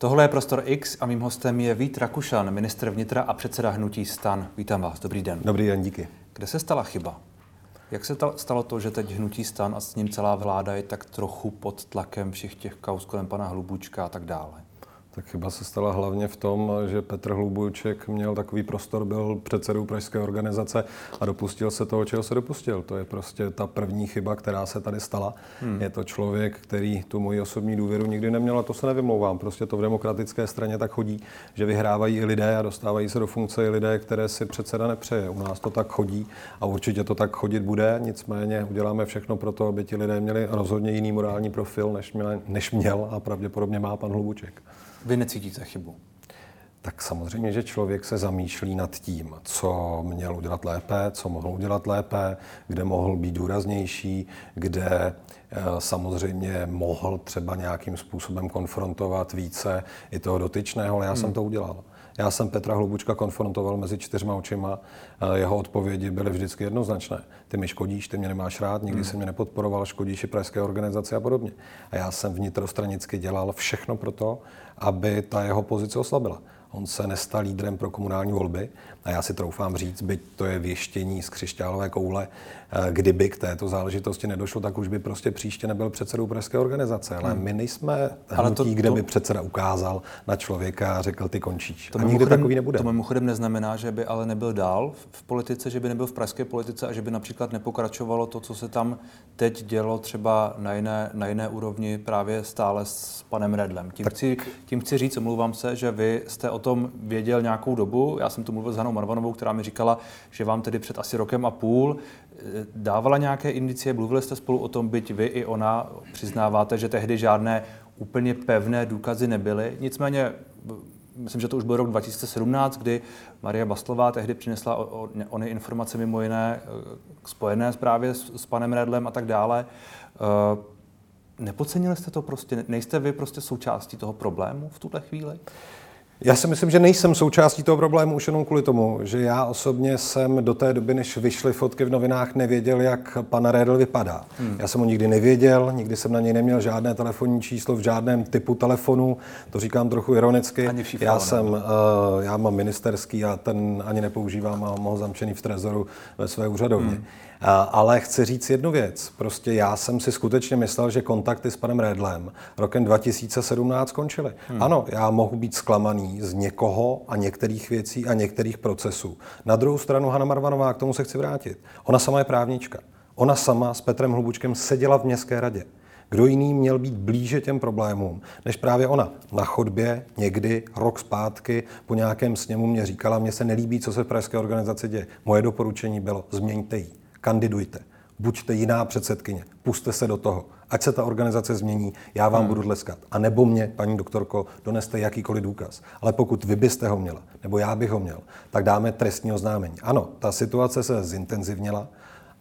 Tohle je Prostor X a mým hostem je Vít Rakušan, ministr vnitra a předseda hnutí STAN. Vítám vás, dobrý den. Dobrý den, díky. Kde se stala chyba? Jak se stalo to, že teď hnutí STAN a s ním celá vláda je tak trochu pod tlakem všech těch kaus kolem pana Hlubučka a tak dále? Tak chyba se stala hlavně v tom, že Petr Hlubuček měl takový prostor, byl předsedou pražské organizace a dopustil se toho, čeho se dopustil. To je prostě ta první chyba, která se tady stala. Hmm. Je to člověk, který tu moji osobní důvěru nikdy neměl a to se nevymlouvám. Prostě to v demokratické straně tak chodí, že vyhrávají i lidé a dostávají se do funkce i lidé, které si předseda nepřeje. U nás to tak chodí a určitě to tak chodit bude. Nicméně uděláme všechno pro to, aby ti lidé měli rozhodně jiný morální profil, než měl, než měl a pravděpodobně má pan Hlubuček. Vy necítíte chybu? Tak samozřejmě, že člověk se zamýšlí nad tím, co měl udělat lépe, co mohl udělat lépe, kde mohl být důraznější, kde eh, samozřejmě mohl třeba nějakým způsobem konfrontovat více i toho dotyčného, ale já hmm. jsem to udělal. Já jsem Petra Hlubučka konfrontoval mezi čtyřma očima. Jeho odpovědi byly vždycky jednoznačné. Ty mi škodíš, ty mě nemáš rád, nikdy hmm. se mě nepodporoval, škodíš i pražské organizace a podobně. A já jsem vnitrostranicky dělal všechno pro to, aby ta jeho pozice oslabila. On se nestal lídrem pro komunální volby a já si troufám říct, byť to je věštění z křišťálové koule, eh, kdyby k této záležitosti nedošlo, tak už by prostě příště nebyl předsedou pražské organizace. Ale hmm. my nejsme hnutí, to, kde to, by předseda ukázal na člověka a řekl, ty končíš. To a nikdy takový nebude. To mimochodem neznamená, že by ale nebyl dál v politice, že by nebyl v pražské politice a že by například nepokračovalo to, co se tam teď dělo třeba na jiné, na jiné úrovni právě stále s panem Redlem. Tím, tak... chci, tím chci říct, omlouvám se, že vy jste o tom věděl nějakou dobu. Já jsem to mluvil s Hanou Marvanovou, která mi říkala, že vám tedy před asi rokem a půl eh, dávala nějaké indicie, mluvili jste spolu o tom, byť vy i ona přiznáváte, že tehdy žádné úplně pevné důkazy nebyly. Nicméně myslím, že to už byl rok 2017, kdy Maria Bastlová tehdy přinesla ony informace mimo jiné eh, spojené právě s, s panem Redlem a tak dále. Nepodcenili jste to prostě? Nejste vy prostě součástí toho problému v tuhle chvíli? Já si myslím, že nejsem součástí toho problému už jenom kvůli tomu, že já osobně jsem do té doby, než vyšly fotky v novinách, nevěděl, jak pan Redl vypadá. Hmm. Já jsem ho nikdy nevěděl, nikdy jsem na něj neměl žádné telefonní číslo v žádném typu telefonu, to říkám trochu ironicky. Ani já jsem, uh, já mám ministerský a ten ani nepoužívám a mám ho zamčený v trezoru ve své úřadovně. Hmm. Ale chci říct jednu věc. Prostě já jsem si skutečně myslel, že kontakty s panem Redlem rokem 2017 skončily. Hmm. Ano, já mohu být zklamaný z někoho a některých věcí a některých procesů. Na druhou stranu Hanna Marvanová, k tomu se chci vrátit. Ona sama je právnička. Ona sama s Petrem Hlubučkem seděla v městské radě. Kdo jiný měl být blíže těm problémům, než právě ona. Na chodbě někdy rok zpátky po nějakém sněmu mě říkala, mně se nelíbí, co se v pražské organizaci děje. Moje doporučení bylo, změňte ji kandidujte, buďte jiná předsedkyně, puste se do toho, ať se ta organizace změní, já vám hmm. budu tleskat. A nebo mě, paní doktorko, doneste jakýkoliv důkaz. Ale pokud vy byste ho měla, nebo já bych ho měl, tak dáme trestní oznámení. Ano, ta situace se zintenzivněla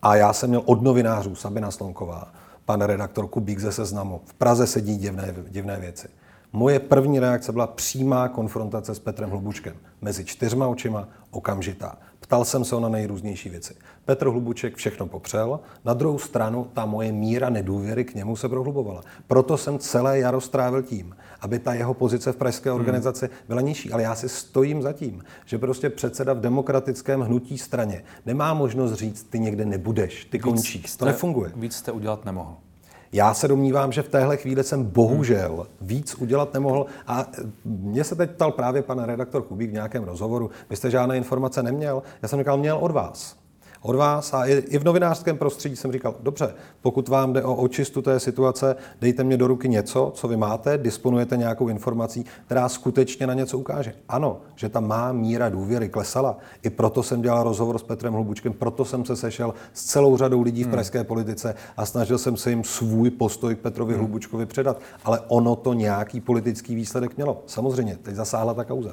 a já jsem měl od novinářů Sabina Slonková, pan redaktor Kubík ze Seznamu. V Praze sedí divné, divné věci. Moje první reakce byla přímá konfrontace s Petrem Hlubučkem. Mezi čtyřma očima okamžitá. Ptal jsem se ho na nejrůznější věci. Petr Hlubuček všechno popřel, na druhou stranu ta moje míra nedůvěry k němu se prohlubovala. Proto jsem celé jaro strávil tím, aby ta jeho pozice v pražské hmm. organizaci byla nižší. Ale já si stojím za tím, že prostě předseda v demokratickém hnutí straně nemá možnost říct, ty někde nebudeš, ty končíš. To nefunguje. Víc jste udělat nemohl. Já se domnívám, že v téhle chvíli jsem bohužel víc udělat nemohl. A mě se teď ptal právě pan redaktor Kubík v nějakém rozhovoru. Vy jste žádné informace neměl? Já jsem říkal, měl od vás od vás a i v novinářském prostředí jsem říkal, dobře, pokud vám jde o očistu té situace, dejte mě do ruky něco, co vy máte, disponujete nějakou informací, která skutečně na něco ukáže. Ano, že ta má míra důvěry klesala. I proto jsem dělal rozhovor s Petrem Hlubučkem, proto jsem se sešel s celou řadou lidí v hmm. pražské politice a snažil jsem se jim svůj postoj k Petrovi hmm. Hlubučkovi předat. Ale ono to nějaký politický výsledek mělo. Samozřejmě, teď zasáhla ta kauza.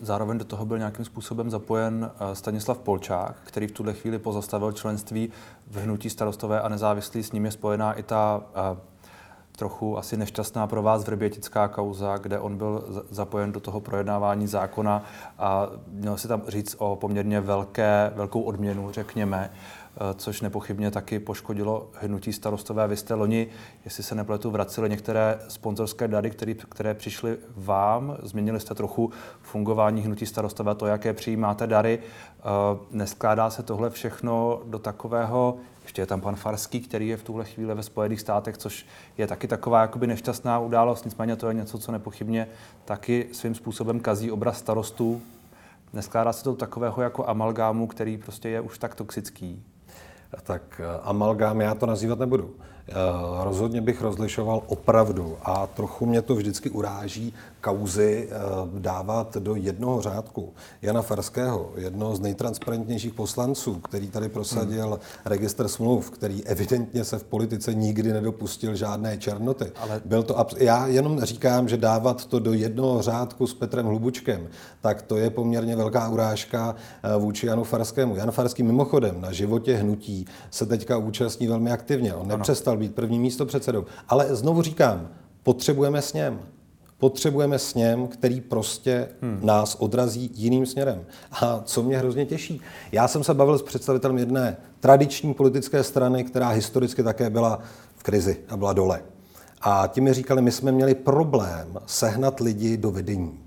Zároveň do toho byl nějakým způsobem zapojen eh, Stanislav Polčák, který v tuhle chvíli pozastavil členství v hnutí starostové a nezávislí. S ním je spojená i ta eh, trochu asi nešťastná pro vás vrbětická kauza, kde on byl zapojen do toho projednávání zákona a měl si tam říct o poměrně velké, velkou odměnu, řekněme. Což nepochybně taky poškodilo hnutí starostové. Vy jste loni, jestli se nepletu, vraceli některé sponzorské dary, které, které přišly vám. Změnili jste trochu fungování hnutí starostové, to, jaké přijímáte dary. Neskládá se tohle všechno do takového ještě je tam pan Farský, který je v tuhle chvíli ve Spojených státech, což je taky taková jakoby nešťastná událost, nicméně to je něco, co nepochybně taky svým způsobem kazí obraz starostů. Neskládá se to takového jako amalgámu, který prostě je už tak toxický. Tak eh, amalgám já to nazývat nebudu. Eh, rozhodně bych rozlišoval opravdu a trochu mě to vždycky uráží kauzy eh, dávat do jednoho řádku. Jana Farského, jedno z nejtransparentnějších poslanců, který tady prosadil hmm. registr smluv, který evidentně se v politice nikdy nedopustil žádné černoty. Ale... Byl to abs- já jenom říkám, že dávat to do jednoho řádku s Petrem Hlubučkem, tak to je poměrně velká urážka eh, vůči Janu Farskému. Jan Farský mimochodem na životě hnutí se teďka účastní velmi aktivně. On nepřestal být první místo předsedou. Ale znovu říkám, potřebujeme s něm potřebujeme sněm, který prostě hmm. nás odrazí jiným směrem. A co mě hrozně těší, já jsem se bavil s představitelem jedné tradiční politické strany, která historicky také byla v krizi a byla dole. A ti mi říkali, my jsme měli problém sehnat lidi do vedení.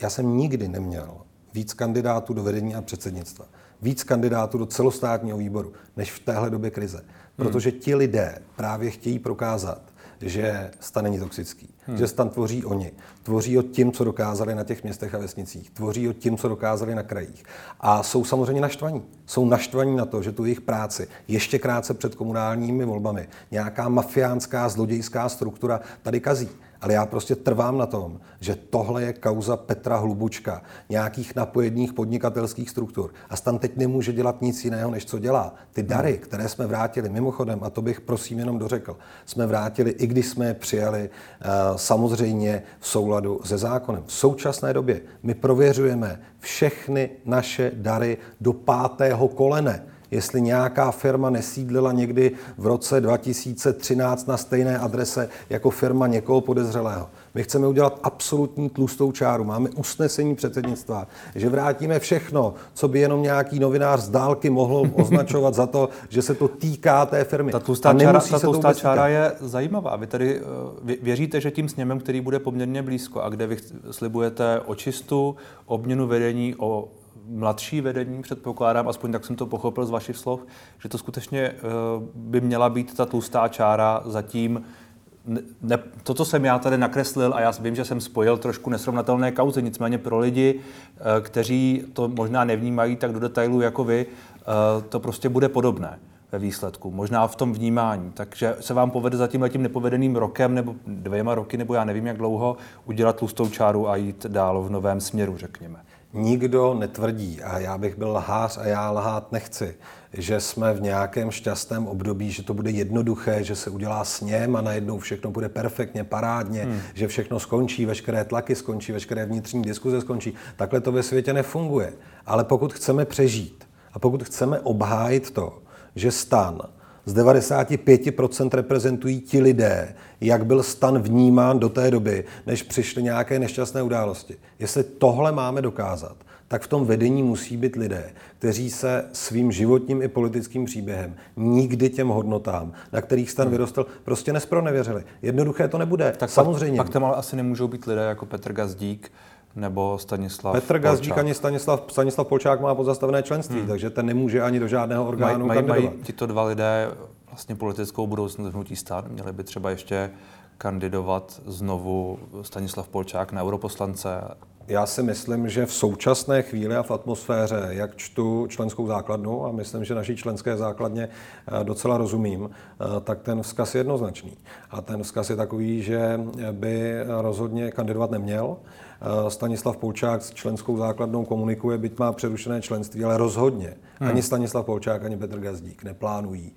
Já jsem nikdy neměl víc kandidátů do vedení a předsednictva, víc kandidátů do celostátního výboru, než v téhle době krize. Hmm. Protože ti lidé právě chtějí prokázat, že stan není toxický, hmm. že stan tvoří oni. Tvoří o tím, co dokázali na těch městech a vesnicích. Tvoří o tím, co dokázali na krajích. A jsou samozřejmě naštvaní. Jsou naštvaní na to, že tu jejich práci ještě krátce před komunálními volbami nějaká mafiánská, zlodějská struktura tady kazí. Ale já prostě trvám na tom, že tohle je kauza Petra Hlubučka, nějakých napojených podnikatelských struktur. A stan teď nemůže dělat nic jiného, než co dělá. Ty dary, které jsme vrátili, mimochodem, a to bych prosím jenom dořekl, jsme vrátili, i když jsme je přijali eh, samozřejmě v souladu se zákonem. V současné době my prověřujeme všechny naše dary do pátého kolene jestli nějaká firma nesídlila někdy v roce 2013 na stejné adrese jako firma někoho podezřelého. My chceme udělat absolutní tlustou čáru. Máme usnesení předsednictva, že vrátíme všechno, co by jenom nějaký novinář z dálky mohl označovat za to, že se to týká té firmy. Ta tlustá, čára, ta tlustá čára je zajímavá. Vy tady eh, věříte, že tím sněmem, který bude poměrně blízko a kde vy slibujete očistu, obměnu vedení, o mladší vedení, předpokládám, aspoň tak jsem to pochopil z vašich slov, že to skutečně eh, by měla být ta tlustá čára zatím ne, to, co jsem já tady nakreslil, a já vím, že jsem spojil trošku nesrovnatelné kauzy, nicméně pro lidi, eh, kteří to možná nevnímají tak do detailu jako vy, eh, to prostě bude podobné ve výsledku, možná v tom vnímání. Takže se vám povede za tím letím nepovedeným rokem nebo dvěma roky, nebo já nevím jak dlouho, udělat tlustou čáru a jít dál v novém směru, řekněme. Nikdo netvrdí, a já bych byl lhář a já lhát nechci, že jsme v nějakém šťastném období, že to bude jednoduché, že se udělá sněm a najednou všechno bude perfektně, parádně, hmm. že všechno skončí, veškeré tlaky skončí, veškeré vnitřní diskuze skončí. Takhle to ve světě nefunguje. Ale pokud chceme přežít a pokud chceme obhájit to, že stan z 95% reprezentují ti lidé, jak byl stan vnímán do té doby, než přišly nějaké nešťastné události. Jestli tohle máme dokázat, tak v tom vedení musí být lidé, kteří se svým životním i politickým příběhem nikdy těm hodnotám, na kterých stan hmm. vyrostl, prostě nespronevěřili. Jednoduché to nebude. Tak samozřejmě. Pak, pak tam ale asi nemůžou být lidé jako Petr Gazdík, nebo Stanislav Petr Gazdík ani Stanislav, Stanislav Polčák má pozastavené členství, hmm. takže ten nemůže ani do žádného orgánu maj, maj, Mají tito dva lidé vlastně politickou budoucnost hnutí stát? Měli by třeba ještě kandidovat znovu Stanislav Polčák na europoslance? Já si myslím, že v současné chvíli a v atmosféře, jak čtu členskou základnu, a myslím, že naší členské základně eh, docela rozumím, eh, tak ten vzkaz je jednoznačný. A ten vzkaz je takový, že by rozhodně kandidovat neměl. Eh, Stanislav Polčák s členskou základnou komunikuje, byť má přerušené členství, ale rozhodně hmm. ani Stanislav Polčák, ani Petr Gazdík neplánují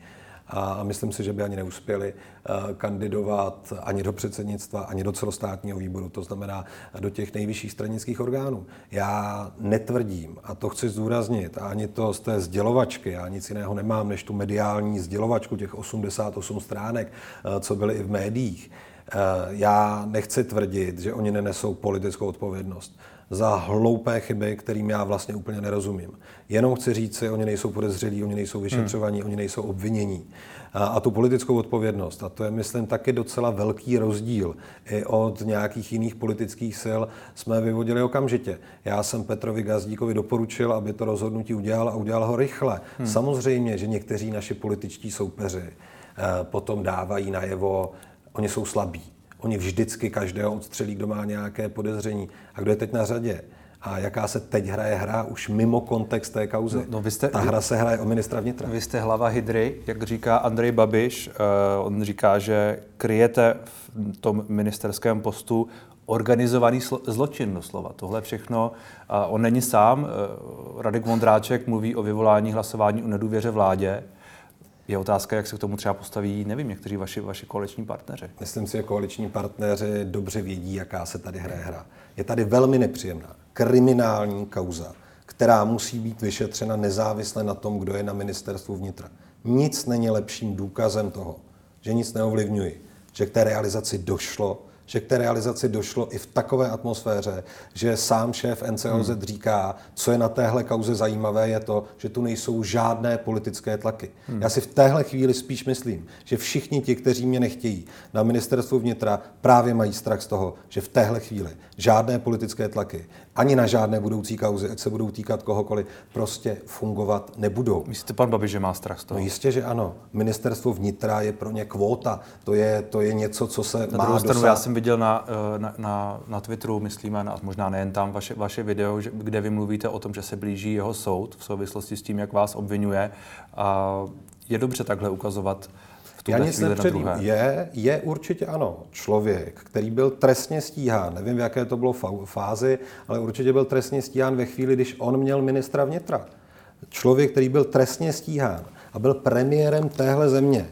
a myslím si, že by ani neuspěli eh, kandidovat ani do předsednictva, ani do celostátního výboru, to znamená do těch nejvyšších stranických orgánů. Já netvrdím, a to chci zdůraznit, a ani to z té sdělovačky, já nic jiného nemám, než tu mediální sdělovačku těch 88 stránek, eh, co byly i v médiích, Já nechci tvrdit, že oni nenesou politickou odpovědnost za hloupé chyby, kterým já vlastně úplně nerozumím. Jenom chci říct si, oni nejsou podezřelí, oni nejsou vyšetřovaní, hmm. oni nejsou obvinění. A, a tu politickou odpovědnost, a to je, myslím, taky docela velký rozdíl i od nějakých jiných politických sil, jsme vyvodili okamžitě. Já jsem Petrovi Gazdíkovi doporučil, aby to rozhodnutí udělal a udělal ho rychle. Hmm. Samozřejmě, že někteří naši političtí soupeři eh, potom dávají najevo, oni jsou slabí Oni vždycky každého odstřelí, kdo má nějaké podezření. A kdo je teď na řadě? A jaká se teď hraje hra už mimo kontext té kauzy? No, no vy jste, Ta hra se hraje o ministra vnitra. Vy jste hlava Hydry, jak říká Andrej Babiš. Uh, on říká, že kryjete v tom ministerském postu organizovaný zločin doslova. Tohle všechno, uh, on není sám. Uh, Radek Vondráček mluví o vyvolání hlasování o nedůvěře vládě. Je otázka, jak se k tomu třeba postaví, nevím, někteří vaši, vaši koaliční partneři. Myslím si, že koaliční partneři dobře vědí, jaká se tady hraje hra. Je tady velmi nepříjemná kriminální kauza, která musí být vyšetřena nezávisle na tom, kdo je na ministerstvu vnitra. Nic není lepším důkazem toho, že nic neovlivňuji, že k té realizaci došlo, že k té realizaci došlo i v takové atmosféře, že sám šéf NCOZ hmm. říká, co je na téhle kauze zajímavé, je to, že tu nejsou žádné politické tlaky. Hmm. Já si v téhle chvíli spíš myslím, že všichni ti, kteří mě nechtějí na ministerstvu vnitra, právě mají strach z toho, že v téhle chvíli žádné politické tlaky, ani na žádné budoucí kauzy, ať se budou týkat kohokoliv, prostě fungovat nebudou. Myslíte, pan Babiš, že má strach z toho? No jistě, že ano. Ministerstvo vnitra je pro ně kvóta. To je, to je něco, co se na má stranu, Já jsem viděl na, eh, na, na, na Twitteru, myslím, a možná nejen tam, vaše, vaše video, že, kde vy mluvíte o tom, že se blíží jeho soud v souvislosti s tím, jak vás obvinuje. A je dobře takhle ukazovat já nic nepředím. Je, je určitě ano. Člověk, který byl trestně stíhán, nevím, v jaké to bylo fázi, ale určitě byl trestně stíhán ve chvíli, když on měl ministra vnitra. Člověk, který byl trestně stíhán a byl premiérem téhle země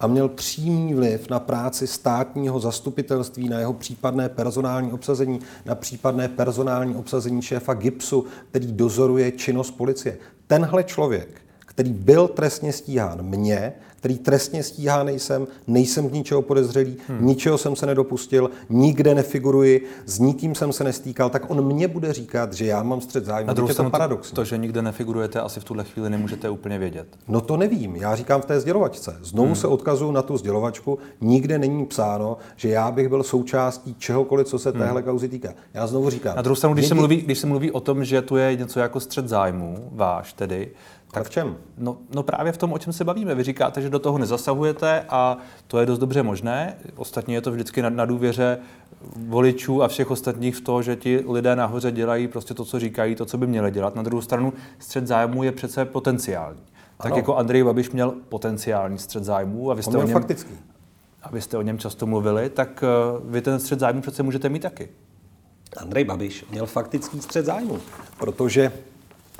a měl přímý vliv na práci státního zastupitelství, na jeho případné personální obsazení, na případné personální obsazení šéfa GIPSu, který dozoruje činnost policie. Tenhle člověk, který byl trestně stíhán mě, který trestně stíhá nejsem, nejsem z ničeho podezřelý, hmm. ničeho jsem se nedopustil, nikde nefiguruji, s nikým jsem se nestýkal, tak on mě bude říkat, že já mám střed zájmu. Na druhou stranu to, to, že nikde nefigurujete, asi v tuhle chvíli nemůžete úplně vědět. No to nevím, já říkám v té sdělovačce. Znovu hmm. se odkazuju na tu sdělovačku, nikde není psáno, že já bych byl součástí čehokoliv, co se hmm. téhle kauzy týká. Já znovu říkám. Na druhou stranu, když, se mluví, když se mluví o tom, že tu je něco jako střed zájmu, váš tedy, tak v čem? No, no právě v tom, o čem se bavíme. Vy říkáte, že do toho nezasahujete a to je dost dobře možné. Ostatně je to vždycky na, na důvěře voličů a všech ostatních v to, že ti lidé nahoře dělají prostě to, co říkají, to, co by měli dělat. Na druhou stranu střed zájmu je přece potenciální. Tak ano. jako Andrej Babiš měl potenciální střed zájmu a vy jste, o něm, faktický. a vy jste o něm často mluvili, tak eh, vy ten střed zájmu přece můžete mít taky. Andrej Babiš měl faktický střed zájmu, protože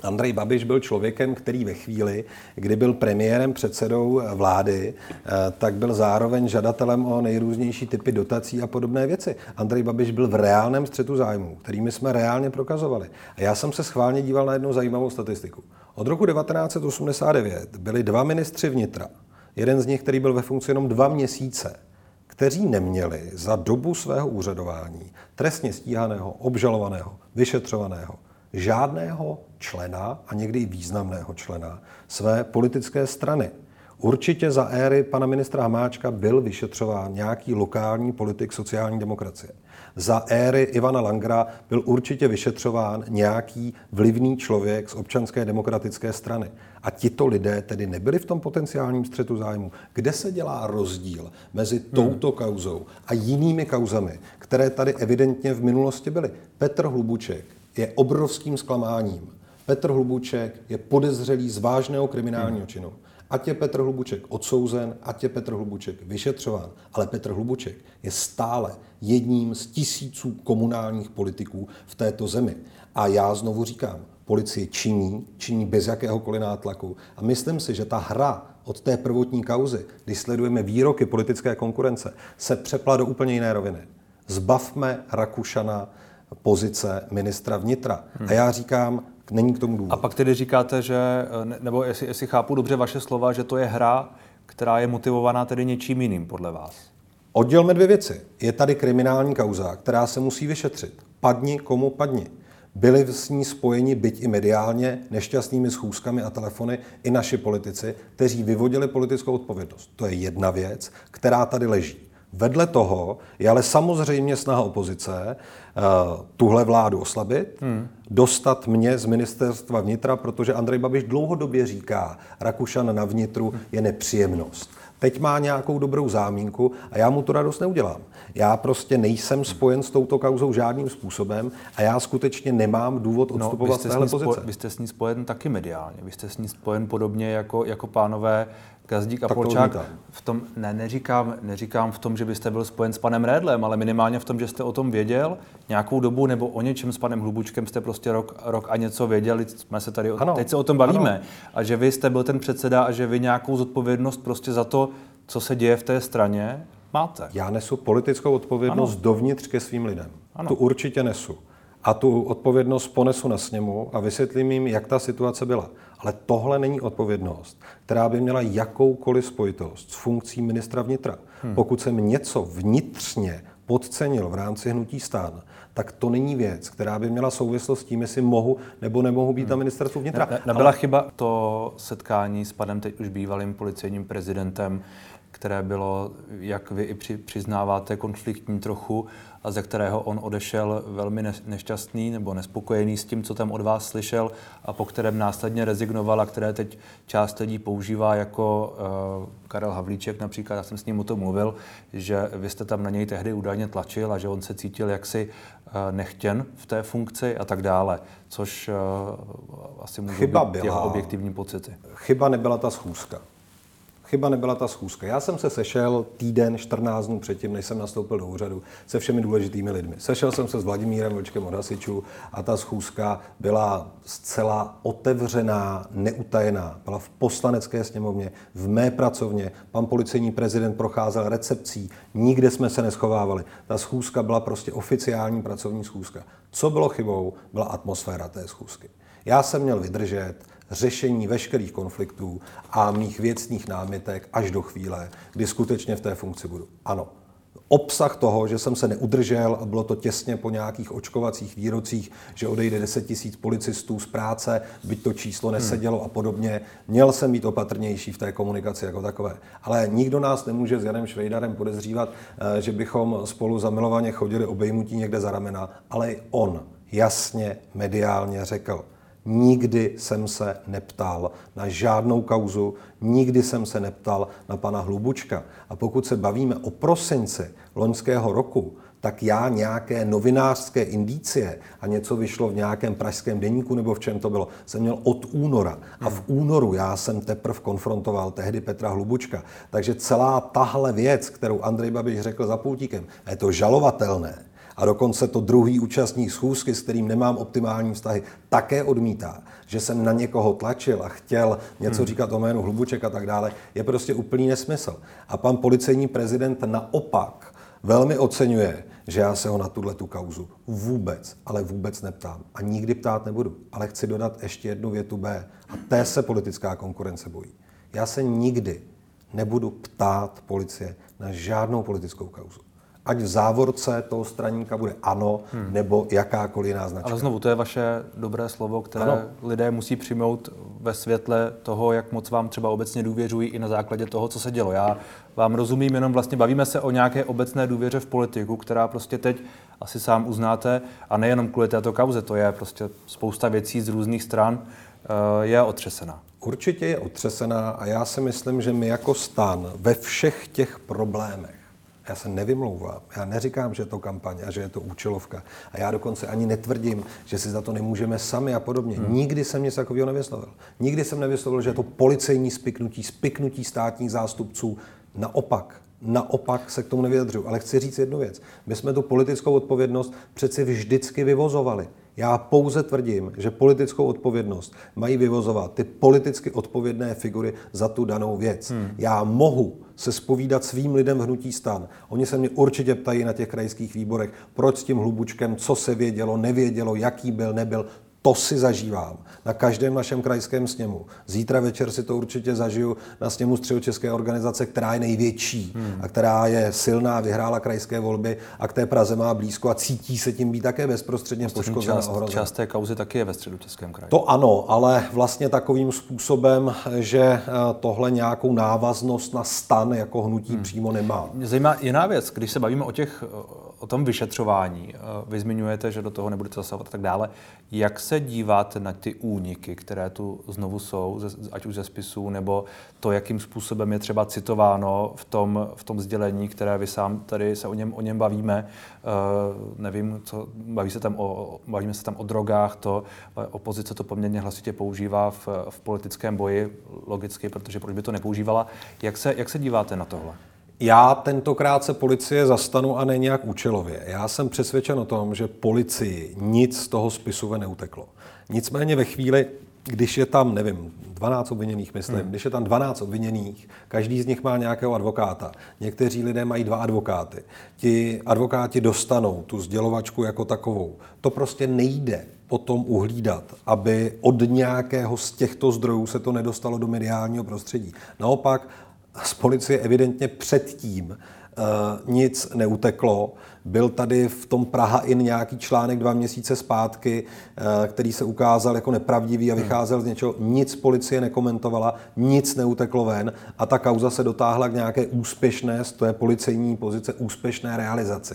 Andrej Babiš byl člověkem, který ve chvíli, kdy byl premiérem, předsedou vlády, eh, tak byl zároveň žadatelem o nejrůznější typy dotací a podobné věci. Andrej Babiš byl v reálném střetu zájmů, kterými jsme reálně prokazovali. A já jsem se schválně díval na jednu zajímavou statistiku. Od roku 1989 byli dva ministři vnitra. Jeden z nich, který byl ve funkci jenom dva měsíce, kteří neměli za dobu svého úřadování trestně stíhaného, obžalovaného, vyšetřovaného žádného člena a někdy i významného člena své politické strany. Určitě za éry pana ministra Hamáčka byl vyšetřován nějaký lokální politik sociální demokracie. Za éry Ivana Langra byl určitě vyšetřován nějaký vlivný člověk z občanské demokratické strany. A tito lidé tedy nebyli v tom potenciálním střetu zájmu. Kde se dělá rozdíl mezi touto kauzou a jinými kauzami, které tady evidentně v minulosti byly? Petr Hlubuček je obrovským zklamáním. Petr Hlubuček je podezřelý z vážného kriminálního hmm. činu. Ať je Petr Hlubuček odsouzen, ať je Petr Hlubuček vyšetřován, ale Petr Hlubuček je stále jedním z tisíců komunálních politiků v této zemi. A já znovu říkám, policie činí, činí bez jakéhokoliv nátlaku. A myslím si, že ta hra od té prvotní kauzy, když sledujeme výroky politické konkurence, se přepla do úplně jiné roviny. Zbavme Rakušana pozice ministra vnitra. Hmm. A já říkám, není k tomu důvod. A pak tedy říkáte, že, nebo jestli, jestli chápu dobře vaše slova, že to je hra, která je motivovaná tedy něčím jiným podle vás. Oddělme dvě věci. Je tady kriminální kauza, která se musí vyšetřit. Padni komu padni. Byli s ní spojeni, byť i mediálně, nešťastnými schůzkami a telefony i naši politici, kteří vyvodili politickou odpovědnost. To je jedna věc, která tady leží. Vedle toho je ale samozřejmě snaha opozice uh, tuhle vládu oslabit, hmm. dostat mě z ministerstva vnitra, protože Andrej Babiš dlouhodobě říká, Rakušan na vnitru je nepříjemnost teď má nějakou dobrou zámínku a já mu tu radost neudělám. Já prostě nejsem spojen s touto kauzou žádným způsobem a já skutečně nemám důvod no, odstupovat no, z téhle pozice. vy jste s ní spojen taky mediálně. Vy jste s ní spojen podobně jako, jako pánové Gazdík a tak Polčák. V tom, ne, neříkám, neříkám v tom, že byste byl spojen s panem Redlem, ale minimálně v tom, že jste o tom věděl nějakou dobu, nebo o něčem s panem Hlubučkem jste prostě rok, rok a něco věděli, jsme se tady, ano, teď se o tom bavíme. Ano. A že vy jste byl ten předseda a že vy nějakou zodpovědnost prostě za to, co se děje v té straně, máte. Já nesu politickou odpovědnost ano. dovnitř ke svým lidem. Ano. Tu určitě nesu. A tu odpovědnost ponesu na sněmu a vysvětlím jim, jak ta situace byla. Ale tohle není odpovědnost, která by měla jakoukoliv spojitost s funkcí ministra vnitra. Hmm. Pokud jsem něco vnitřně podcenil v rámci hnutí stán, tak to není věc, která by měla souvislost s tím, jestli mohu nebo nemohu být hmm. na ministerstvu vnitra. Ne, ne, nebyla Ale... chyba to setkání s panem teď už bývalým policejním prezidentem, které bylo, jak vy i při, přiznáváte, konfliktní trochu a ze kterého on odešel velmi nešťastný nebo nespokojený s tím, co tam od vás slyšel a po kterém následně rezignoval a které teď část lidí používá jako uh, Karel Havlíček například, já jsem s ním o tom mluvil, že vy jste tam na něj tehdy údajně tlačil a že on se cítil jaksi uh, nechtěn v té funkci a tak dále, což uh, asi může Chyba být byla. jeho objektivní pocity. Chyba nebyla ta schůzka. Chyba nebyla ta schůzka. Já jsem se sešel týden, 14 dnů předtím, než jsem nastoupil do úřadu, se všemi důležitými lidmi. Sešel jsem se s Vladimírem Vlčkem od hasičů a ta schůzka byla zcela otevřená, neutajená. Byla v poslanecké sněmovně, v mé pracovně. Pan policejní prezident procházel recepcí, nikde jsme se neschovávali. Ta schůzka byla prostě oficiální pracovní schůzka. Co bylo chybou, byla atmosféra té schůzky. Já jsem měl vydržet, řešení veškerých konfliktů a mých věcných námitek až do chvíle, kdy skutečně v té funkci budu. Ano, obsah toho, že jsem se neudržel a bylo to těsně po nějakých očkovacích výrocích, že odejde 10 tisíc policistů z práce, byť to číslo hmm. nesedělo a podobně. Měl jsem být opatrnější v té komunikaci jako takové. Ale nikdo nás nemůže s Janem Švejdarem podezřívat, eh, že bychom spolu zamilovaně chodili obejmutí někde za ramena, ale i on jasně mediálně řekl, Nikdy jsem se neptal na žádnou kauzu, nikdy jsem se neptal na pana Hlubučka. A pokud se bavíme o prosinci loňského roku, tak já nějaké novinářské indicie a něco vyšlo v nějakém pražském deníku nebo v čem to bylo, jsem měl od února. A v únoru já jsem teprve konfrontoval tehdy Petra Hlubučka. Takže celá tahle věc, kterou Andrej Babiš řekl za pultíkem, je to žalovatelné a dokonce to druhý účastník schůzky, s kterým nemám optimální vztahy, také odmítá, že jsem na někoho tlačil a chtěl něco hmm. říkat o jménu Hlubuček a tak dále, je prostě úplný nesmysl. A pan policejní prezident naopak velmi oceňuje, že já se ho na tuhle tu kauzu vůbec, ale vůbec neptám. A nikdy ptát nebudu. Ale chci dodat ještě jednu větu B. A té se politická konkurence bojí. Já se nikdy nebudu ptát policie na žádnou politickou kauzu ať v závorce toho straníka bude ano, hmm. nebo jakákoliv jiná značka. Ale znovu, to je vaše dobré slovo, které ano. lidé musí přijmout ve světle toho, jak moc vám třeba obecně důvěřují i na základě toho, co se dělo. Já vám rozumím, jenom vlastně bavíme se o nějaké obecné důvěře v politiku, která prostě teď asi sám uznáte, a nejenom kvůli této kauze, to je prostě spousta věcí z různých stran, eh, je otřesená. Určitě je otřesená a já si myslím, že my jako stan ve všech těch problémech já se nevymlouvám. Já neříkám, že je to kampaň a že je to účelovka. A já dokonce ani netvrdím, že si za to nemůžeme sami a podobně. Hmm. Nikdy jsem nic takového nevyslovil. Nikdy jsem nevyslovil, že je to policejní spiknutí, spiknutí státních zástupců. Naopak, naopak se k tomu nevyjadřuju. Ale chci říct jednu věc. My jsme tu politickou odpovědnost přeci vždycky vyvozovali. Já pouze tvrdím, že politickou odpovědnost mají vyvozovat ty politicky odpovědné figury za tu danou věc. Hmm. Já mohu se spovídat svým lidem v hnutí stan. Oni se mě určitě ptají na těch krajských výborech, proč s tím hlubučkem, co se vědělo, nevědělo, jaký byl, nebyl. To si zažívám na každém našem krajském sněmu. Zítra večer si to určitě zažiju na sněmu Středočeské organizace, která je největší hmm. a která je silná, vyhrála krajské volby a k té Praze má blízko a cítí se tím být také bezprostředně poškozená. Část, část té kauzy taky je ve Středočeském kraji. To ano, ale vlastně takovým způsobem, že eh, tohle nějakou návaznost na stan jako hnutí hmm. přímo nemá. Mě zajímá jiná věc, když se bavíme o těch o tom vyšetřování. Eh, vy zmiňujete, že do toho nebudete zasahovat a tak dále. Jak se díváte na ty úniky, které tu znovu jsou, ať už ze spisů, nebo to, jakým způsobem je třeba citováno v tom, v tom sdělení, které vy sám tady se o něm, o něm bavíme. Uh, nevím, co, baví se tam o, bavíme se tam o drogách, to opozice to poměrně hlasitě používá v, v politickém boji, logicky, protože proč by to nepoužívala. Jak se, jak se díváte na tohle? Já tentokrát se policie zastanu a ne nějak účelově. Já jsem přesvědčen o tom, že policii nic z toho spisu neuteklo. Nicméně ve chvíli, když je tam, nevím, 12 obviněných, myslím, hmm. když je tam 12 obviněných, každý z nich má nějakého advokáta. Někteří lidé mají dva advokáty. Ti advokáti dostanou tu sdělovačku jako takovou. To prostě nejde potom uhlídat, aby od nějakého z těchto zdrojů se to nedostalo do mediálního prostředí. Naopak z policie evidentně předtím uh, nic neuteklo. Byl tady v tom Praha in nějaký článek dva měsíce zpátky, uh, který se ukázal jako nepravdivý a hmm. vycházel z něčeho. Nic policie nekomentovala, nic neuteklo ven a ta kauza se dotáhla k nějaké úspěšné, to je policejní pozice, úspěšné realizaci.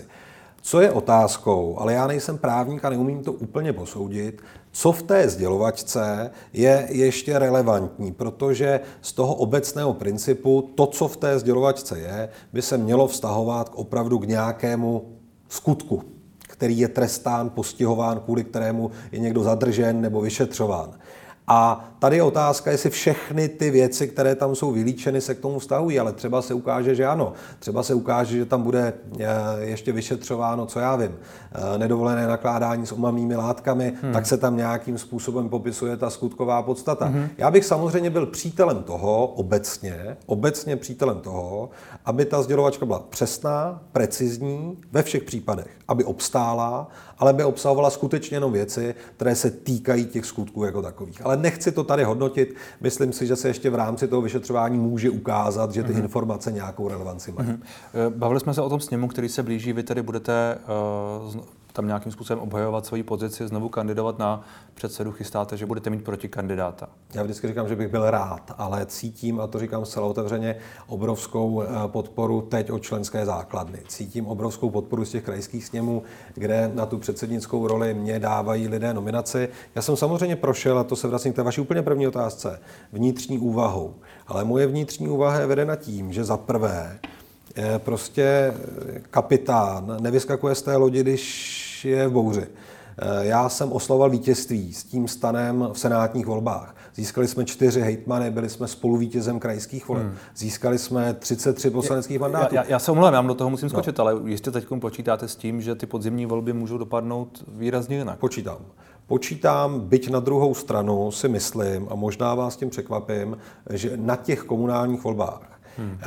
Co je otázkou, ale já nejsem právník a neumím to úplně posoudit, co v té sdělovačce je ještě relevantní, protože z toho obecného principu to, co v té sdělovačce je, by se mělo vztahovat k opravdu k nějakému skutku, který je trestán, postihován, kvůli kterému je někdo zadržen nebo vyšetřován. A tady je otázka, jestli všechny ty věci, které tam jsou vylíčeny, se k tomu vztahují, ale třeba se ukáže, že ano. Třeba se ukáže, že tam bude eh, ještě vyšetřováno, co já vím, eh, nedovolené nakládání s omamnými látkami, hmm. tak se tam nějakým způsobem popisuje ta skutková podstata. Hmm. Já bych samozřejmě byl přítelem toho, obecně, obecně přítelem toho, aby ta sdělovačka byla přesná, precizní ve všech případech, aby obstála, ale by obsahovala skutečně jenom věci, které se týkají těch skutků jako takových. Ale nechci to tady hodnotit. Myslím si, že se ještě v rámci toho vyšetřování může ukázat, že ty mm-hmm. informace nějakou relevanci mají. Mm-hmm. Bavili jsme se o tom sněmu, který se blíží. Vy tady budete uh, tam nějakým způsobem obhajovat svoji pozici, znovu kandidovat na předsedu, chystáte, že budete mít proti kandidáta? Já vždycky říkám, že bych byl rád, ale cítím, a to říkám zcela otevřeně, obrovskou eh, podporu teď od členské základny. Cítím obrovskou podporu z těch krajských sněmů, kde na tu předsednickou roli mě dávají lidé nominaci. Já jsem samozřejmě prošel, a to se vracím k té vaší úplně první otázce, vnitřní úvahou. Ale moje vnitřní úvaha je vedena tím, že za prvé prostě kapitán nevyskakuje z té lodi, když je v bouři. Já jsem oslavoval vítězství s tím stanem v senátních volbách. Získali jsme čtyři hejtmany, byli jsme spoluvítězem krajských voleb. Hmm. Získali jsme 33 poslaneckých mandátů. Já, já se omlouvám, já do toho musím no. skočit, no. ale jistě teď počítáte s tím, že ty podzimní volby můžou dopadnout výrazně jinak. Počítám. Počítám, byť na druhou stranu si myslím, a možná vás tím překvapím, že na těch komunálních volbách Hmm.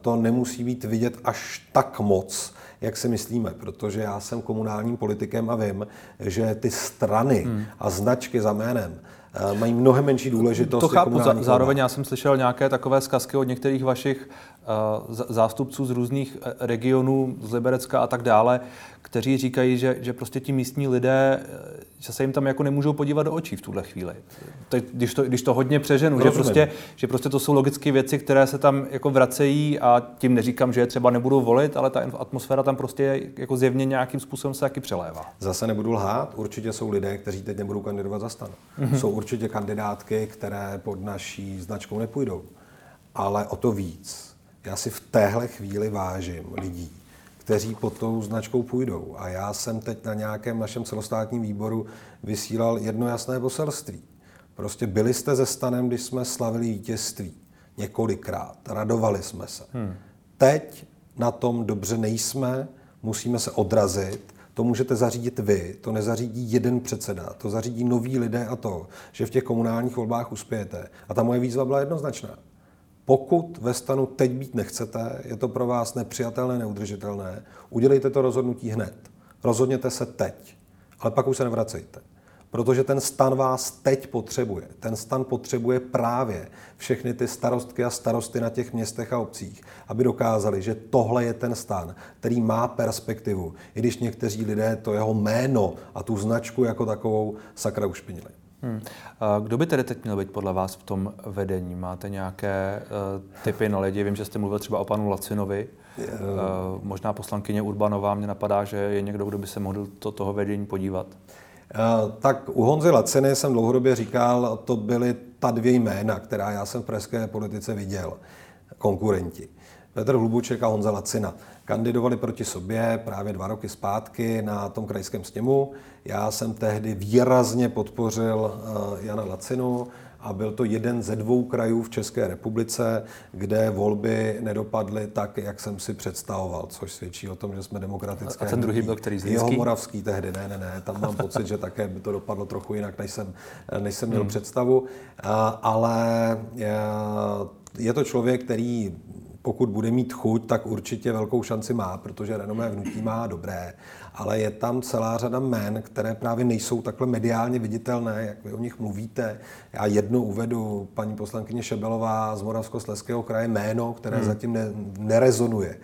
To nemusí být vidět až tak moc, jak si myslíme, protože já jsem komunálním politikem a vím, že ty strany hmm. a značky za jménem eh, mají mnohem menší důležitost. To chápu, zároveň já jsem slyšel nějaké takové zkazky od některých vašich uh, zástupců z různých regionů, z Liberecka a tak dále, kteří říkají, že, že prostě ti místní lidé, eh, že se jim tam jako nemůžou podívat do očí v tuhle chvíli. Teď, když, to, když to hodně přeženu, že prostě, že prostě to jsou logické věci, které se tam jako vracejí a tím neříkám, že je třeba nebudou volit, ale ta atmosféra tam prostě jako zjevně nějakým způsobem se taky přelévá. Zase nebudu lhát, určitě jsou lidé, kteří teď nebudou kandidovat za stan. Mm-hmm. Jsou určitě kandidátky, které pod naší značkou nepůjdou. Ale o to víc. Já si v téhle chvíli vážím lidí, kteří pod tou značkou půjdou. A já jsem teď na nějakém našem celostátním výboru vysílal jedno jasné poselství. Prostě byli jste ze stanem, když jsme slavili vítězství. Několikrát. Radovali jsme se. Hmm. Teď na tom dobře nejsme, musíme se odrazit. To můžete zařídit vy, to nezařídí jeden předseda, to zařídí noví lidé a to, že v těch komunálních volbách uspějete. A ta moje výzva byla jednoznačná. Pokud ve stanu teď být nechcete, je to pro vás nepřijatelné, neudržitelné, udělejte to rozhodnutí hned. Rozhodněte se teď, ale pak už se nevracejte. Protože ten stan vás teď potřebuje. Ten stan potřebuje právě všechny ty starostky a starosty na těch městech a obcích, aby dokázali, že tohle je ten stan, který má perspektivu, i když někteří lidé to jeho jméno a tu značku jako takovou sakra ušpinili. Hmm. Kdo by tedy teď měl být podle vás v tom vedení? Máte nějaké uh, typy na lidi? Vím, že jste mluvil třeba o panu Lacinovi. Uh, možná poslankyně Urbanová mě napadá, že je někdo, kdo by se mohl do toho vedení podívat. Uh, tak u Honzy Laciny jsem dlouhodobě říkal, to byly ta dvě jména, která já jsem v pražské politice viděl, konkurenti. Petr Hlubuček a Honza Lacina kandidovali proti sobě právě dva roky zpátky na tom krajském sněmu. Já jsem tehdy výrazně podpořil eh, Jana Lacinu a byl to jeden ze dvou krajů v České republice, kde volby nedopadly tak, jak jsem si představoval, což svědčí o tom, že jsme demokratické. A ten druhý byl který? Jeho moravský tehdy, ne, ne, ne, tam mám pocit, že také by to dopadlo trochu jinak, než jsem, než jsem měl hmm. představu, ale je to člověk, který pokud bude mít chuť, tak určitě velkou šanci má, protože renomé vnutí má dobré, ale je tam celá řada men, které právě nejsou takhle mediálně viditelné, jak vy o nich mluvíte. Já jednu uvedu, paní poslankyně Šebelová z Moravskosleského kraje, jméno, které hmm. zatím ne, nerezonuje.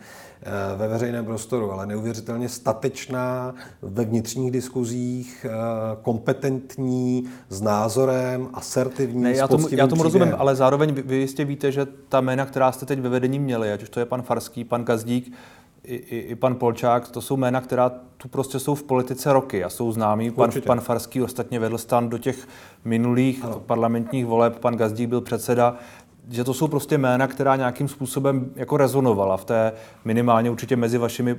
Eh, ve veřejném prostoru, ale neuvěřitelně statečná ve vnitřních diskuzích, eh, kompetentní, s názorem, asertivní, ne, já tomu, já tomu rozumím, ale zároveň vy, vy jistě víte, že ta jména, která jste teď ve vedení měli, ať už to je pan Farský, pan Gazdík, i, i, i pan Polčák, to jsou jména, která tu prostě jsou v politice roky a jsou známí. Pan, pan Farský ostatně vedl stan do těch minulých ano. parlamentních voleb, pan Gazdík byl předseda že to jsou prostě jména, která nějakým způsobem jako rezonovala v té minimálně určitě mezi vašimi eh,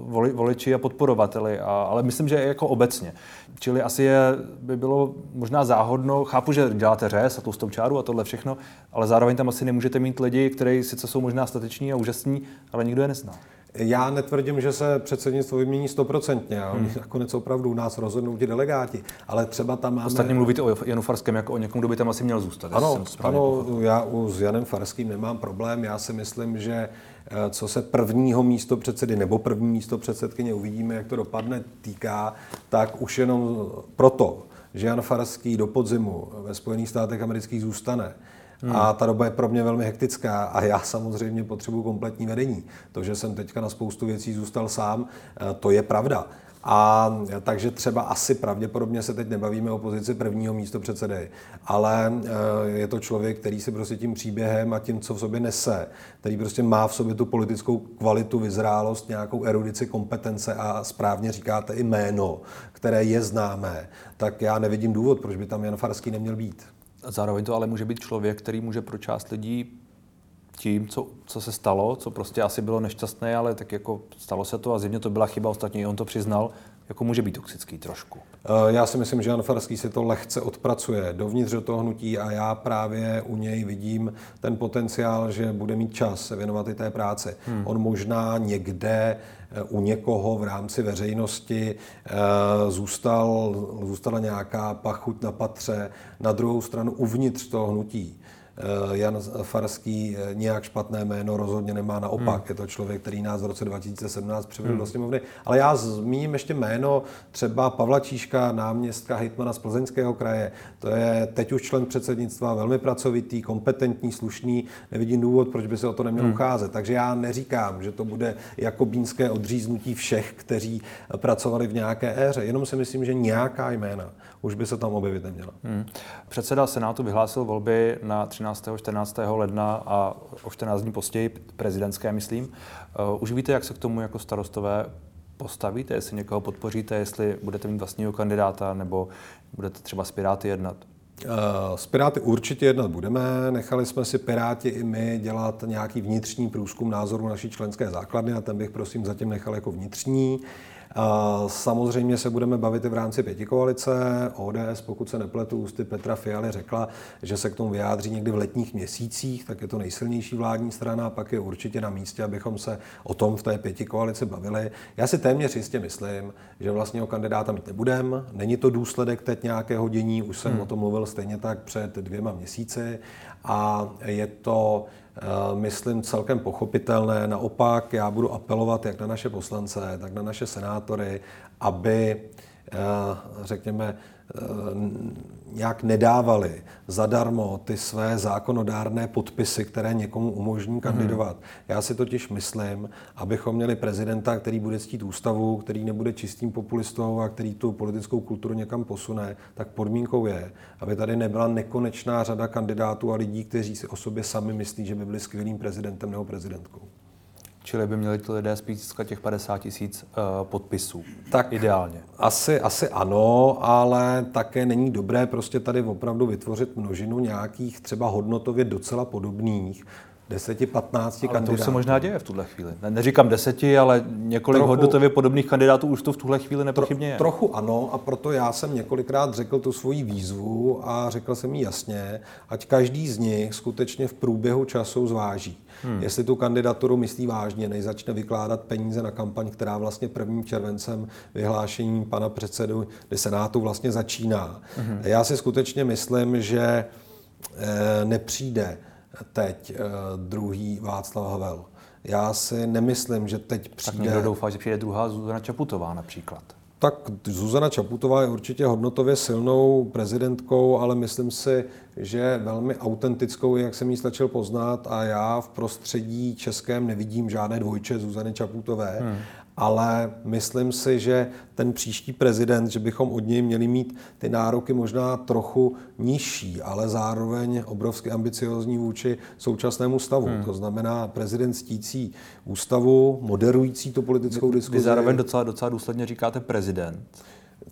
voli, voliči a podporovateli, a, ale myslím, že jako obecně. Čili asi je, by bylo možná záhodno, chápu, že děláte řez a tlustou čáru a tohle všechno, ale zároveň tam asi nemůžete mít lidi, kteří sice jsou možná stateční a úžasní, ale nikdo je nezná. Já netvrdím, že se předsednictvo vymění stoprocentně. Hmm. Nakonec opravdu u nás rozhodnou ti delegáti. Ale třeba tam máme... Ostatně mluvíte o Janu Farském jako o někom, kdo by tam asi měl zůstat. Ano, ano já u, s Janem Farským nemám problém. Já si myslím, že eh, co se prvního místo předsedy nebo první místo předsedkyně uvidíme, jak to dopadne, týká, tak už jenom proto, že Jan Farský do podzimu ve Spojených státech amerických zůstane, Hmm. A ta doba je pro mě velmi hektická a já samozřejmě potřebuji kompletní vedení. To, že jsem teďka na spoustu věcí zůstal sám, eh, to je pravda. A takže třeba asi pravděpodobně se teď nebavíme o pozici prvního místo předsedy, ale eh, je to člověk, který si prostě tím příběhem a tím, co v sobě nese, který prostě má v sobě tu politickou kvalitu, vyzrálost, nějakou erudici, kompetence a správně říkáte i jméno, které je známé, tak já nevidím důvod, proč by tam Jan Farský neměl být. Zároveň to ale může být člověk, který může pro část lidí tím, co, co se stalo, co prostě asi bylo nešťastné, ale tak jako stalo se to a zjevně to byla chyba, ostatně on to přiznal, jako může být toxický trošku. Eh, já si myslím, že Jan Farský si to lehce odpracuje dovnitř do toho hnutí a já právě u něj vidím ten potenciál, že bude mít čas se věnovat i té práci. Hmm. On možná někde eh, u někoho v rámci veřejnosti eh, zůstal, zůstala nějaká pachuť na patře, na druhou stranu uvnitř toho hnutí Jan Farský eh, nějak špatné jméno rozhodně nemá, naopak hmm. je to člověk, který nás v roce 2017 přivedl hmm. do sněmovny. Ale já zmíním ještě jméno třeba Pavla Číška, náměstka hejtmana z Plzeňského kraje. To je teď už člen předsednictva, velmi pracovitý, kompetentní, slušný. Nevidím důvod, proč by se o to neměl hmm. ucházet. Takže já neříkám, že to bude jakobínské odříznutí všech, kteří pracovali v nějaké éře. Jenom si myslím, že nějaká jména už by se tam objevit neměla. Hmm. Předseda Senátu vyhlásil volby na 13. 14. ledna a o 14 dní později prezidentské, myslím. Uh, už víte, jak se k tomu jako starostové postavíte, jestli někoho podpoříte, jestli budete mít vlastního kandidáta nebo budete třeba s Piráty jednat? Uh, s Piráty určitě jednat budeme. Nechali jsme si Piráti i my dělat nějaký vnitřní průzkum názoru naší členské základny a ten bych prosím zatím nechal jako vnitřní. Samozřejmě se budeme bavit i v rámci pětikoalice. ODS, pokud se nepletu, ústy Petra Fialy řekla, že se k tomu vyjádří někdy v letních měsících, tak je to nejsilnější vládní strana, pak je určitě na místě, abychom se o tom v té pětikoalici bavili. Já si téměř jistě myslím, že vlastně o kandidáta mít nebudeme. Není to důsledek teď nějakého dění, už jsem hmm. o tom mluvil stejně tak před dvěma měsíci a je to myslím, celkem pochopitelné. Naopak já budu apelovat jak na naše poslance, tak na naše senátory, aby eh, řekněme, nějak nedávali zadarmo ty své zákonodárné podpisy, které někomu umožní kandidovat. Hmm. Já si totiž myslím, abychom měli prezidenta, který bude ctít ústavu, který nebude čistým populistou a který tu politickou kulturu někam posune, tak podmínkou je, aby tady nebyla nekonečná řada kandidátů a lidí, kteří si o sobě sami myslí, že by byli skvělým prezidentem nebo prezidentkou. Čili by měli ti lidé spíš získat těch 50 tisíc uh, podpisů. Tak ideálně. Asi, asi ano, ale také není dobré prostě tady opravdu vytvořit množinu nějakých třeba hodnotově docela podobných 10, 15 ale kandidátů. to už se možná děje v tuhle chvíli. Ne, neříkám deseti, ale několik trochu, hodnotově podobných kandidátů už to v tuhle chvíli nepochybně je. Trochu ano a proto já jsem několikrát řekl tu svoji výzvu a řekl jsem jí jasně, ať každý z nich skutečně v průběhu času zváží. Hmm. Jestli tu kandidaturu myslí vážně, než začne vykládat peníze na kampaň, která vlastně prvním červencem vyhlášením pana předsedu Senátu vlastně začíná. Hmm. Já si skutečně myslím, že e, nepřijde teď eh, druhý Václav Havel. Já si nemyslím, že teď přijde... Tak někdo doufá, že přijde druhá Zuzana Čaputová například. Tak Zuzana Čaputová je určitě hodnotově silnou prezidentkou, ale myslím si, že velmi autentickou, jak jsem ji stačil poznat a já v prostředí českém nevidím žádné dvojče Zuzany Čaputové. Hmm ale myslím si, že ten příští prezident, že bychom od něj měli mít ty nároky možná trochu nižší, ale zároveň obrovsky ambiciozní vůči současnému stavu. Hmm. To znamená prezident stící ústavu, moderující tu politickou diskuzi. Vy zároveň docela, docela důsledně říkáte prezident.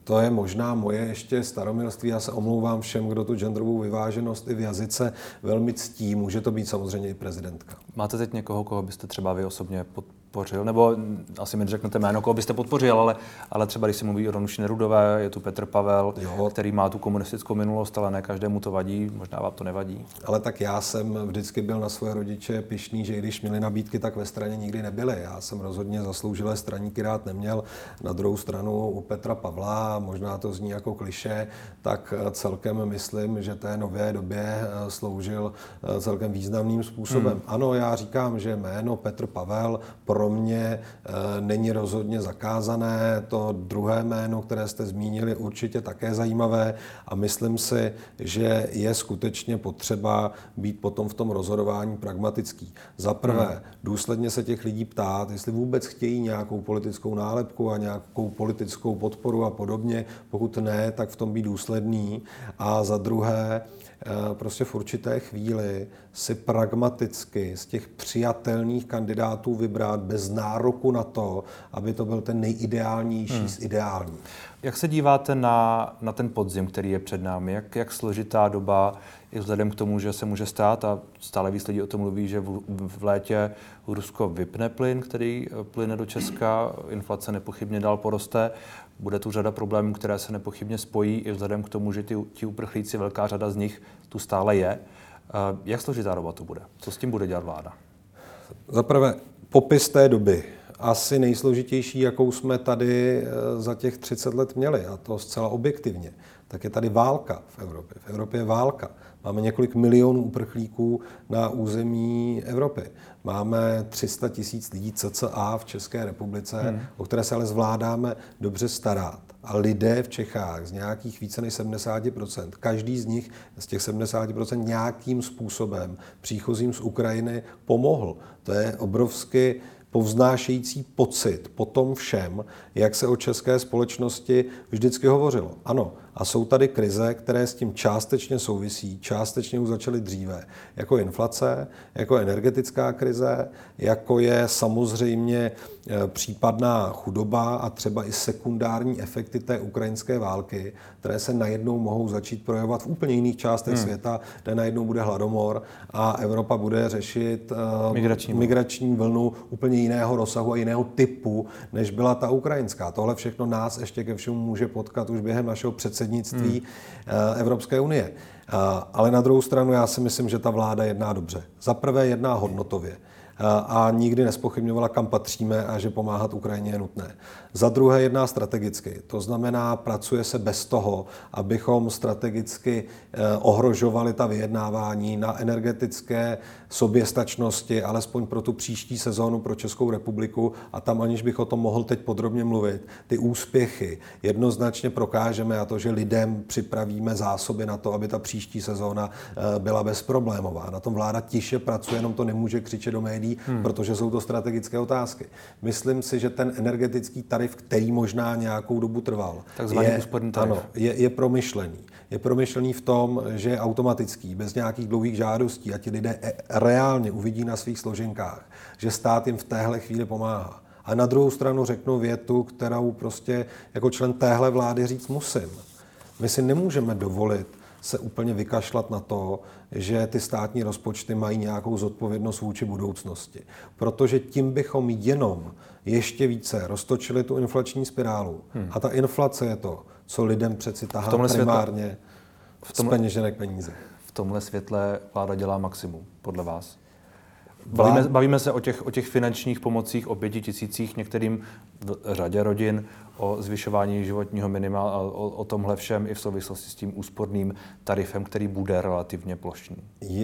To je možná moje ještě staromilství. Já se omlouvám všem, kdo tu genderovou vyváženost i v jazyce velmi ctí. Může to být samozřejmě i prezidentka. Máte teď někoho, koho byste třeba vy osobně podpořil, nebo asi mi řeknete jméno, koho byste podpořil, ale, ale třeba když se mluví o Ronuši Nerudové, je tu Petr Pavel, jo. který má tu komunistickou minulost, ale ne každému to vadí, možná vám to nevadí. Ale tak já jsem vždycky byl na svoje rodiče pišný, že i když měli nabídky, tak ve straně nikdy nebyly. Já jsem rozhodně zasloužilé straníky rád neměl. Na druhou stranu u Petra Pavla, možná to zní jako kliše, tak celkem myslím, že té nové době eh, sloužil eh, celkem významným způsobem. Hmm. Ano, já říkám, že jméno Petr Pavel pro pro mě eh, není rozhodně zakázané. To druhé jméno, které jste zmínili, určitě také zajímavé a myslím si, že je skutečně potřeba být potom v tom rozhodování pragmatický. Za prvé, hmm. důsledně se těch lidí ptát, jestli vůbec chtějí nějakou politickou nálepku a nějakou politickou podporu a podobně. Pokud ne, tak v tom být důsledný. A za druhé, prostě v určité chvíli si pragmaticky z těch přijatelných kandidátů vybrat bez nároku na to, aby to byl ten nejideálnější hmm. z ideální. Jak se díváte na, na ten podzim, který je před námi? Jak, jak složitá doba i vzhledem k tomu, že se může stát, a stále víc lidí o tom mluví, že v, v létě Rusko vypne plyn, který eh, plyne do Česka, inflace nepochybně dál poroste, bude tu řada problémů, které se nepochybně spojí i vzhledem k tomu, že ty, ti uprchlíci, velká řada z nich tu stále je. Eh, jak složitá doba to bude? Co s tím bude dělat vláda? Za prvé, popis té doby. Asi nejsložitější, jakou jsme tady eh, za těch 30 let měli, a to zcela objektivně. Tak je tady válka v Evropě. V Evropě je válka. Máme několik milionů uprchlíků na území Evropy. Máme 300 tisíc lidí CCA v České republice, hmm. o které se ale zvládáme dobře starat. A lidé v Čechách z nějakých více než 70%, každý z nich z těch 70% nějakým způsobem příchozím z Ukrajiny pomohl. To je obrovsky povznášející pocit po tom všem, jak se o české společnosti vždycky hovořilo. Ano, a jsou tady krize, které s tím částečně souvisí, částečně už začaly dříve, jako inflace, jako energetická krize, jako je samozřejmě e, případná chudoba a třeba i sekundární efekty té ukrajinské války, které se najednou mohou začít projevovat v úplně jiných částech hmm. světa, kde najednou bude hladomor a Evropa bude řešit e, migrační, migrační vlnu úplně jiného rozsahu a jiného typu, než byla ta ukrajinská. Tohle všechno nás ještě ke všemu může potkat už během našeho předsednictví hmm. Evropské unie. Ale na druhou stranu já si myslím, že ta vláda jedná dobře. Za prvé jedná hodnotově. A nikdy nespochybňovala, kam patříme a že pomáhat Ukrajině je nutné. Za druhé jedná strategicky. To znamená, pracuje se bez toho, abychom strategicky eh, ohrožovali ta vyjednávání na energetické soběstačnosti, alespoň pro tu příští sezónu pro Českou republiku a tam aniž bych o tom mohl teď podrobně mluvit, ty úspěchy jednoznačně prokážeme a to, že lidem připravíme zásoby na to, aby ta příští sezóna eh, byla bezproblémová. Na tom vláda tiše pracuje, jenom to nemůže křičet do médií, hmm. protože jsou to strategické otázky. Myslím si, že ten energetický tarif, který možná nějakou dobu trval, je, úsporný tarif. Ano, je, je promyšlený. Je promyšlený v tom, že je automatický, bez nějakých dlouhých žádostí a ti lidé e- reálně uvidí na svých složenkách, že stát jim v téhle chvíli pomáhá. A na druhou stranu řeknu větu, kterou prostě jako člen téhle vlády říct musím. My si nemůžeme dovolit se úplně vykašlat na to, že ty státní rozpočty mají nějakou zodpovědnost vůči budoucnosti. Protože tím bychom jenom ještě více roztočili tu inflační spirálu. Hmm. A ta inflace je to, co lidem přeci tahá primárně světle, v tomhle, z peněženek peníze. V tomhle světle vláda dělá maximum, podle vás? Bavíme, bavíme se o těch, o těch finančních pomocích, o pěti tisících některým v řadě rodin, o zvyšování životního minima a o, o tomhle všem i v souvislosti s tím úsporným tarifem, který bude relativně plošný.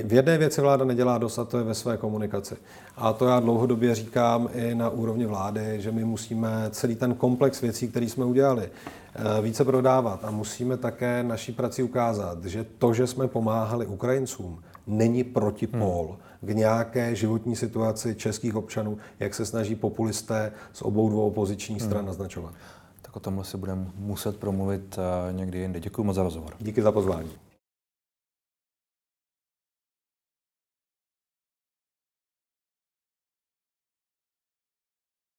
V jedné věci vláda nedělá dost, a to je ve své komunikaci. A to já dlouhodobě říkám i na úrovni vlády, že my musíme celý ten komplex věcí, který jsme udělali, eh, více prodávat a musíme také naší prací ukázat, že to, že jsme pomáhali Ukrajincům, není protipol hmm. K nějaké životní situaci českých občanů, jak se snaží populisté z obou dvou opozičních hmm. stran naznačovat. Tak o tomhle si budeme muset promluvit eh, někdy jindy. Děkuji moc za rozhovor. Díky za pozvání.